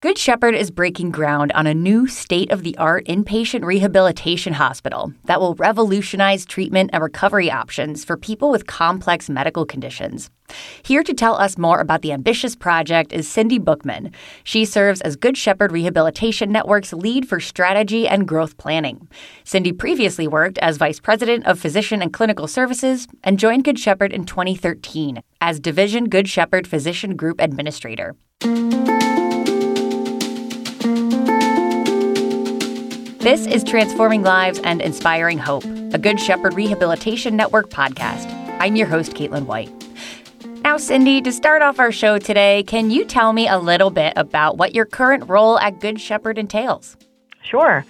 Good Shepherd is breaking ground on a new state of the art inpatient rehabilitation hospital that will revolutionize treatment and recovery options for people with complex medical conditions. Here to tell us more about the ambitious project is Cindy Bookman. She serves as Good Shepherd Rehabilitation Network's lead for strategy and growth planning. Cindy previously worked as Vice President of Physician and Clinical Services and joined Good Shepherd in 2013 as Division Good Shepherd Physician Group Administrator. This is Transforming Lives and Inspiring Hope, a Good Shepherd Rehabilitation Network podcast. I'm your host, Caitlin White. Now, Cindy, to start off our show today, can you tell me a little bit about what your current role at Good Shepherd entails? Sure.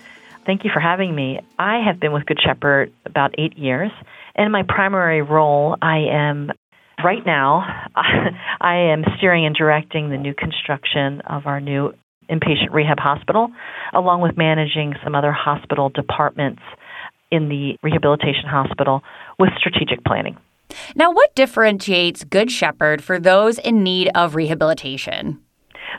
Thank you for having me. I have been with Good Shepherd about eight years. And my primary role, I am right now, I am steering and directing the new construction of our new inpatient rehab hospital, along with managing some other hospital departments in the rehabilitation hospital with strategic planning. Now, what differentiates Good Shepherd for those in need of rehabilitation?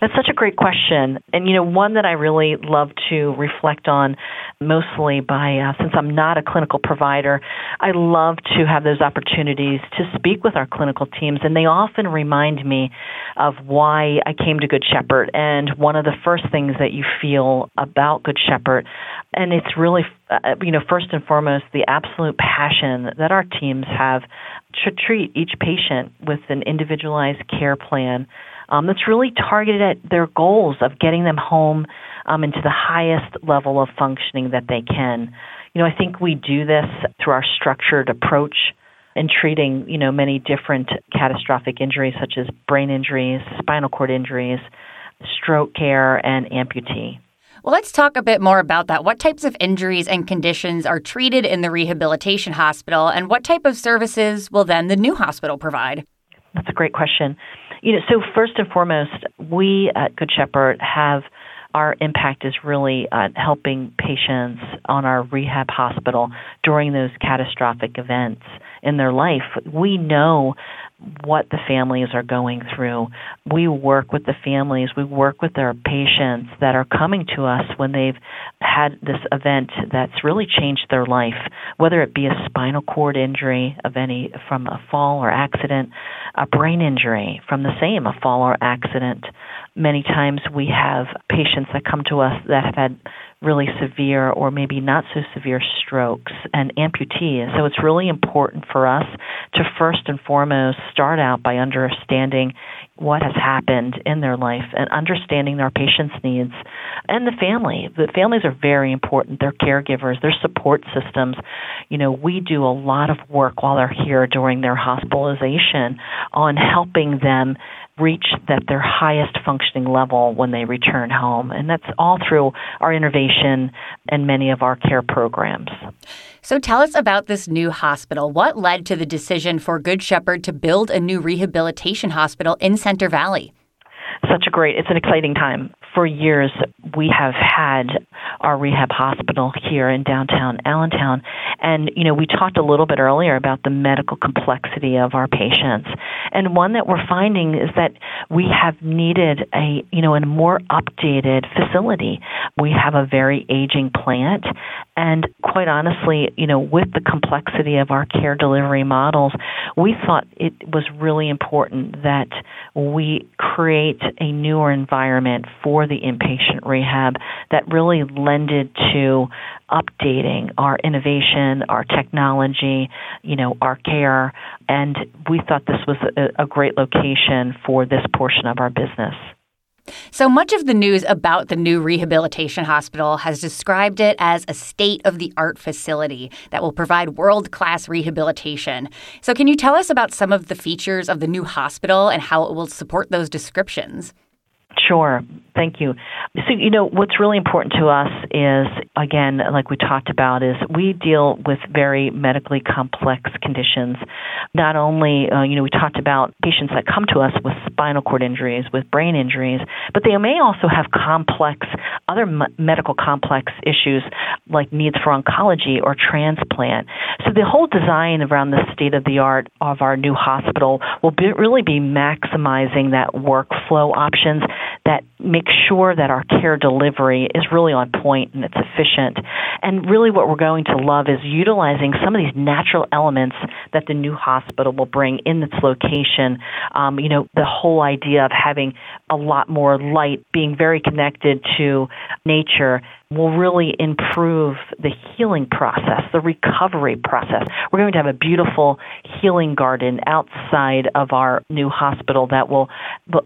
That's such a great question, and you know one that I really love to reflect on, mostly by uh, since I'm not a clinical provider, I love to have those opportunities to speak with our clinical teams, and they often remind me of why I came to Good Shepherd. And one of the first things that you feel about Good Shepherd, and it's really uh, you know first and foremost the absolute passion that our teams have to treat each patient with an individualized care plan um, that's really targeted at their goals of getting them home um, into the highest level of functioning that they can. You know, I think we do this through our structured approach in treating, you know, many different catastrophic injuries such as brain injuries, spinal cord injuries, stroke care, and amputee. Well, let's talk a bit more about that. What types of injuries and conditions are treated in the rehabilitation hospital, and what type of services will then the new hospital provide? That's a great question. You know, so first and foremost, we at Good Shepherd have our impact is really uh, helping patients on our rehab hospital during those catastrophic events in their life. We know what the families are going through. We work with the families, we work with our patients that are coming to us when they've had this event that's really changed their life, whether it be a spinal cord injury of any from a fall or accident, a brain injury from the same a fall or accident. Many times we have patients that come to us that have had really severe or maybe not so severe strokes and amputees. So it's really important for us to first and foremost start out by understanding what has happened in their life and understanding our patients' needs and the family. The families are very important. They're caregivers, they're support systems. You know, we do a lot of work while they're here during their hospitalization on helping them reach that their highest functioning level when they return home. And that's all through our innovation and many of our care programs. So tell us about this new hospital. What led to the decision for Good Shepherd to build a new rehabilitation hospital in Center Valley? Such a great, it's an exciting time for years, we have had our rehab hospital here in downtown Allentown. And, you know, we talked a little bit earlier about the medical complexity of our patients. And one that we're finding is that we have needed a, you know, a more updated facility. We have a very aging plant. And quite honestly, you know, with the complexity of our care delivery models, we thought it was really important that we create a newer environment for the inpatient rehab that really lended to updating our innovation, our technology, you know, our care, and we thought this was a, a great location for this portion of our business. So much of the news about the new rehabilitation hospital has described it as a state of the art facility that will provide world class rehabilitation. So, can you tell us about some of the features of the new hospital and how it will support those descriptions? Sure. Thank you. So, you know, what's really important to us is, again, like we talked about, is we deal with very medically complex conditions. Not only, uh, you know, we talked about patients that come to us with spinal cord injuries, with brain injuries, but they may also have complex, other m- medical complex issues like needs for oncology or transplant. So the whole design around the state of the art of our new hospital will be, really be maximizing that workflow options that make sure that our care delivery is really on point and it's efficient. And really, what we're going to love is utilizing some of these natural elements that the new hospital will bring in its location. Um, you know, the whole idea of having a lot more light, being very connected to nature, will really improve the healing process, the recovery process. We're going to have a beautiful healing garden outside of our new hospital that will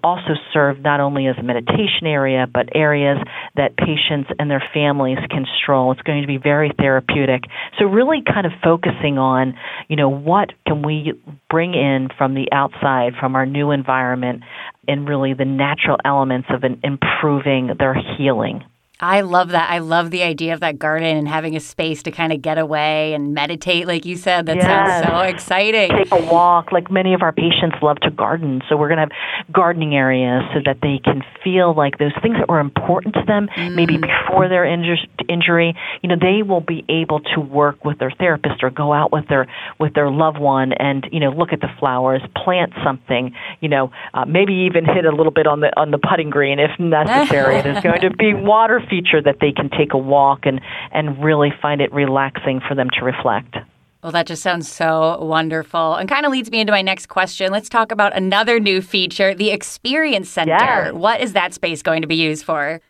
also serve not only as a meditation area, but areas that patients and their families can stroll. It's going to be very therapeutic. So really kind of focusing on, you know, what can we bring in from the outside, from our new environment, and really the natural elements of improving their healing. I love that. I love the idea of that garden and having a space to kind of get away and meditate, like you said. That yes. sounds so exciting. Take a walk. Like many of our patients love to garden. So we're going to have gardening areas so that they can feel like those things that were important to them, mm. maybe before their inju- injury, you know, they will be able to work with their therapist or go out with their with their loved one and, you know, look at the flowers, plant something, you know, uh, maybe even hit a little bit on the on the putting green if necessary. There's going to be water feature that they can take a walk and, and really find it relaxing for them to reflect. Well, that just sounds so wonderful and kind of leads me into my next question. Let's talk about another new feature, the Experience Center. Yes. What is that space going to be used for?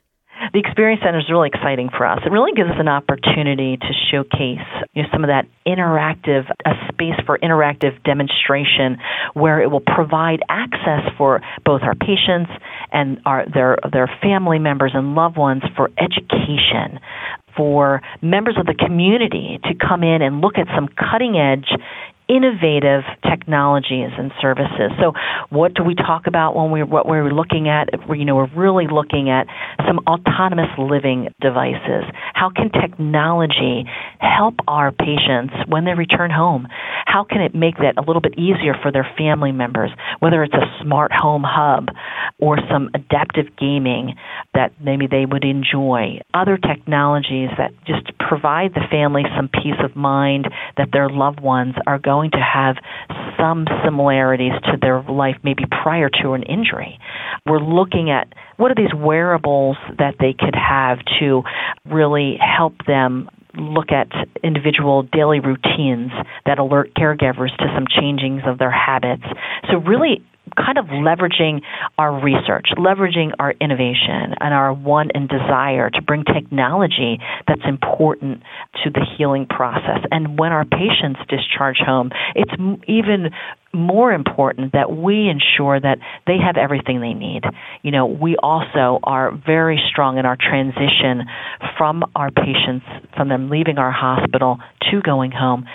The Experience Center is really exciting for us. It really gives us an opportunity to showcase you know, some of that interactive, a space for interactive demonstration where it will provide access for both our patients and our, their, their family members and loved ones for education for members of the community to come in and look at some cutting edge innovative technologies and services. So, what do we talk about when we what we're looking at? You know, we're really looking at some autonomous living devices. How can technology help our patients when they return home? How can it make that a little bit easier for their family members? Whether it's a smart home hub or some adaptive gaming that maybe they would enjoy, other technologies that just provide the family some peace of mind that their loved ones are going to have some similarities to their life maybe prior to an injury. We're looking at what are these wearables that they could have to really help them look at individual daily routines that alert caregivers to some changings of their habits. So really kind of leveraging our research, leveraging our innovation and our want and desire to bring technology that's important to the healing process. And when our patients discharge home, it's even more important that we ensure that they have everything they need. You know, we also are very strong in our transition from our patients, from them leaving our hospital to going home,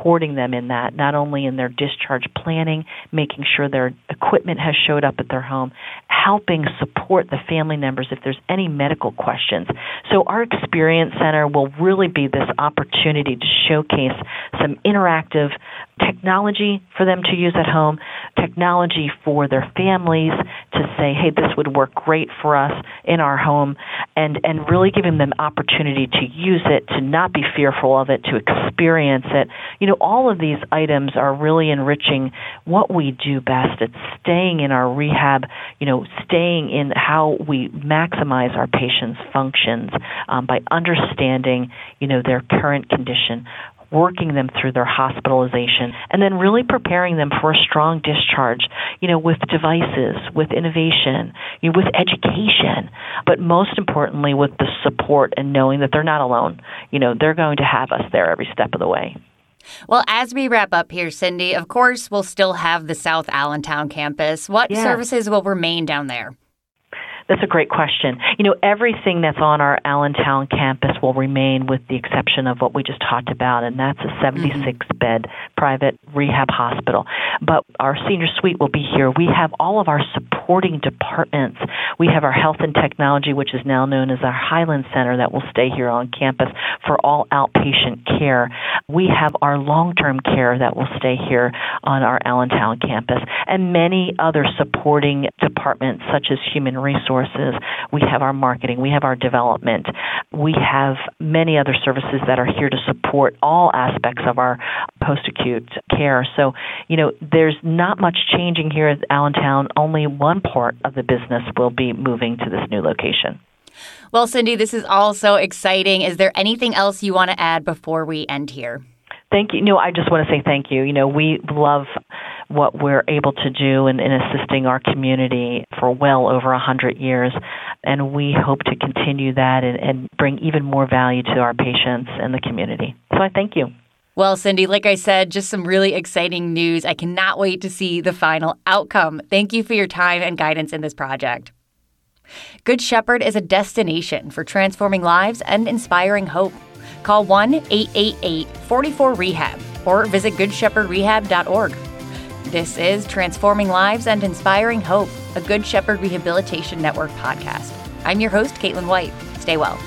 supporting them in that, not only in their discharge planning, making sure their equipment has showed up at their home, helping support the family members if there's any medical questions. So our experience center will really be this opportunity to showcase some interactive technology for them to use at home, technology for their families to say, hey, this would work great for us in our home, and, and really giving them opportunity to use it, to not be fearful of it, to experience it. You know, all of these items are really enriching what we do best. It's staying in our rehab, you know, staying in how we maximize our patients' functions um, by understanding, you know, their current condition working them through their hospitalization, and then really preparing them for a strong discharge, you know, with devices, with innovation, you know, with education, but most importantly with the support and knowing that they're not alone. You know, they're going to have us there every step of the way. Well, as we wrap up here, Cindy, of course, we'll still have the South Allentown campus. What services will remain down there? That's a great question. You know, everything that's on our Allentown campus will remain with the exception of what we just talked about, and that's a 76 mm-hmm. bed private rehab hospital. But our senior suite will be here. We have all of our supporting departments. We have our health and technology, which is now known as our Highland Center, that will stay here on campus for all outpatient care. We have our long term care that will stay here on our Allentown campus, and many other supporting departments, such as human resources resources. We have our marketing. We have our development. we have many other services that are here to support all aspects of our post acute care. So, you know, there's not much changing here at Allentown. Only one part of the business will be moving to this new location. Well, Cindy, this is all so exciting. Is there anything else you want to add before we end here? Thank you. No, I just want to say thank you. You know, we love what we're able to do in, in assisting our community for well over a hundred years, and we hope to continue that and, and bring even more value to our patients and the community. So I thank you. Well, Cindy, like I said, just some really exciting news. I cannot wait to see the final outcome. Thank you for your time and guidance in this project. Good Shepherd is a destination for transforming lives and inspiring hope. Call 1 888 44 Rehab or visit goodshepherdrehab.org. This is Transforming Lives and Inspiring Hope, a Good Shepherd Rehabilitation Network podcast. I'm your host, Caitlin White. Stay well.